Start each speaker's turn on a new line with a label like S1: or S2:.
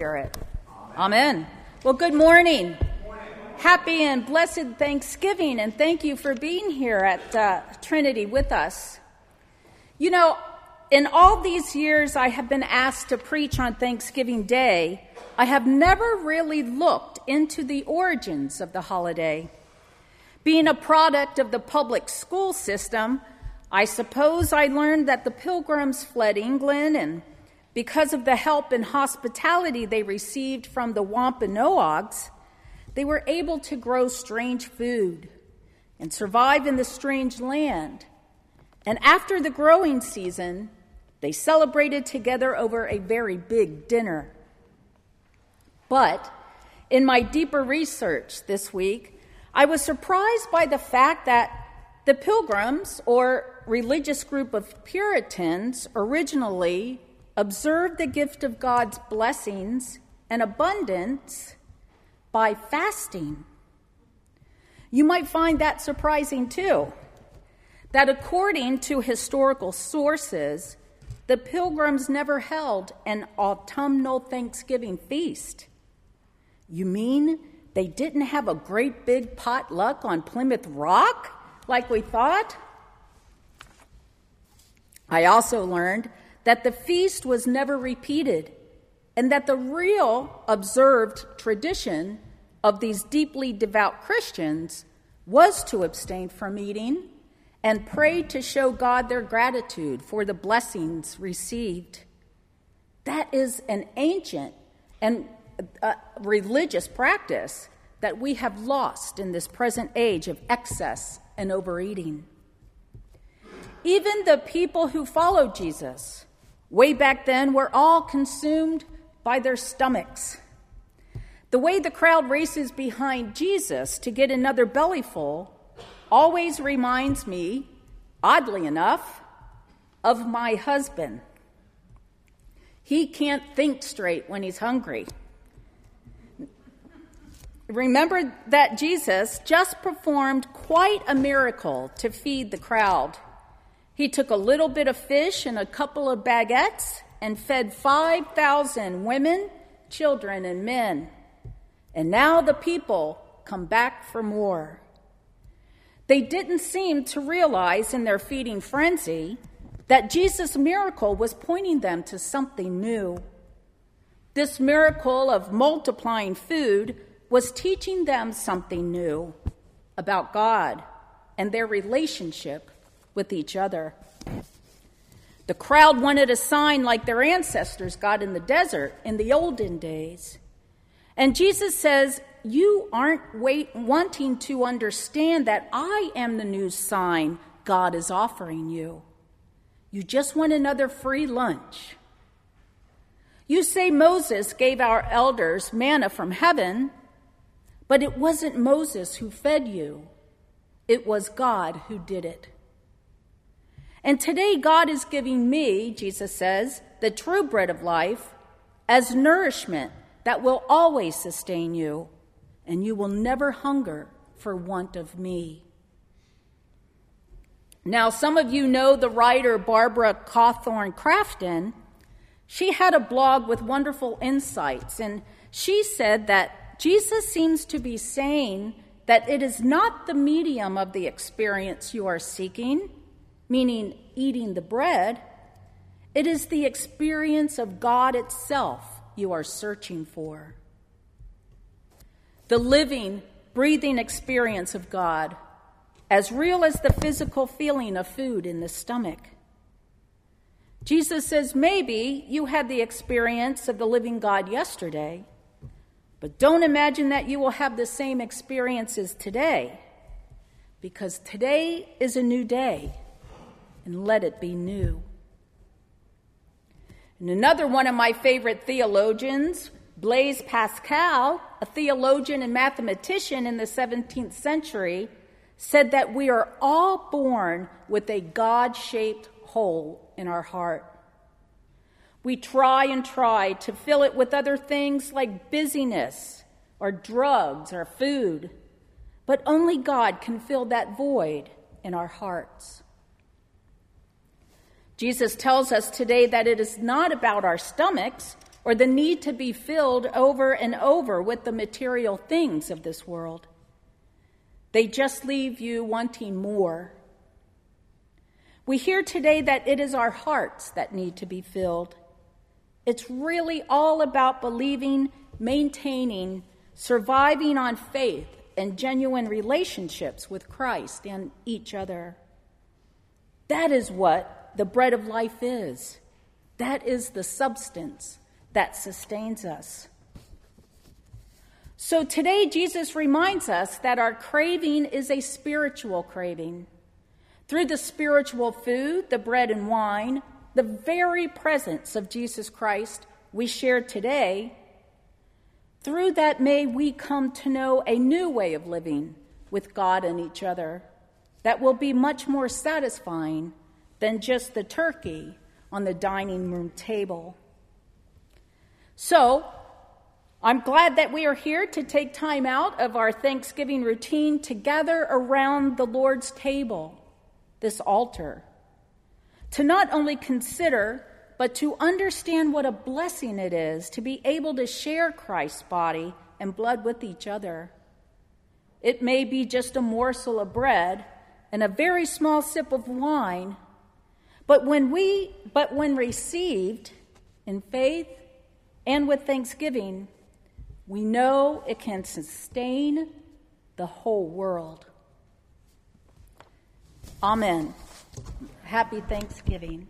S1: Spirit. Amen. Well, good morning. Happy and blessed Thanksgiving, and thank you for being here at uh, Trinity with us. You know, in all these years I have been asked to preach on Thanksgiving Day, I have never really looked into the origins of the holiday. Being a product of the public school system, I suppose I learned that the pilgrims fled England and because of the help and hospitality they received from the Wampanoags, they were able to grow strange food and survive in the strange land. And after the growing season, they celebrated together over a very big dinner. But in my deeper research this week, I was surprised by the fact that the Pilgrims, or religious group of Puritans, originally observe the gift of God's blessings and abundance by fasting. You might find that surprising too. That according to historical sources, the pilgrims never held an autumnal Thanksgiving feast. You mean they didn't have a great big potluck on Plymouth Rock like we thought? I also learned that the feast was never repeated, and that the real observed tradition of these deeply devout Christians was to abstain from eating and pray to show God their gratitude for the blessings received. That is an ancient and uh, religious practice that we have lost in this present age of excess and overeating. Even the people who followed Jesus way back then we were all consumed by their stomachs. The way the crowd races behind Jesus to get another bellyful always reminds me, oddly enough, of my husband. He can't think straight when he's hungry. Remember that Jesus just performed quite a miracle to feed the crowd. He took a little bit of fish and a couple of baguettes and fed 5,000 women, children, and men. And now the people come back for more. They didn't seem to realize in their feeding frenzy that Jesus' miracle was pointing them to something new. This miracle of multiplying food was teaching them something new about God and their relationship with each other. The crowd wanted a sign like their ancestors got in the desert in the olden days. And Jesus says, You aren't wait, wanting to understand that I am the new sign God is offering you. You just want another free lunch. You say Moses gave our elders manna from heaven, but it wasn't Moses who fed you, it was God who did it. And today, God is giving me, Jesus says, the true bread of life as nourishment that will always sustain you, and you will never hunger for want of me. Now, some of you know the writer Barbara Cawthorne Crafton. She had a blog with wonderful insights, and she said that Jesus seems to be saying that it is not the medium of the experience you are seeking meaning eating the bread, it is the experience of God itself you are searching for. The living, breathing experience of God, as real as the physical feeling of food in the stomach. Jesus says, maybe you had the experience of the living God yesterday, but don't imagine that you will have the same experiences today, because today is a new day and let it be new. And another one of my favorite theologians, Blaise Pascal, a theologian and mathematician in the 17th century, said that we are all born with a God shaped hole in our heart. We try and try to fill it with other things like busyness or drugs or food, but only God can fill that void in our hearts. Jesus tells us today that it is not about our stomachs or the need to be filled over and over with the material things of this world. They just leave you wanting more. We hear today that it is our hearts that need to be filled. It's really all about believing, maintaining, surviving on faith, and genuine relationships with Christ and each other. That is what the bread of life is. That is the substance that sustains us. So today, Jesus reminds us that our craving is a spiritual craving. Through the spiritual food, the bread and wine, the very presence of Jesus Christ we share today, through that may we come to know a new way of living with God and each other that will be much more satisfying than just the turkey on the dining room table. So, I'm glad that we are here to take time out of our Thanksgiving routine to gather around the Lord's table, this altar, to not only consider, but to understand what a blessing it is to be able to share Christ's body and blood with each other. It may be just a morsel of bread and a very small sip of wine, but when we but when received in faith and with thanksgiving, we know it can sustain the whole world. Amen. Happy Thanksgiving.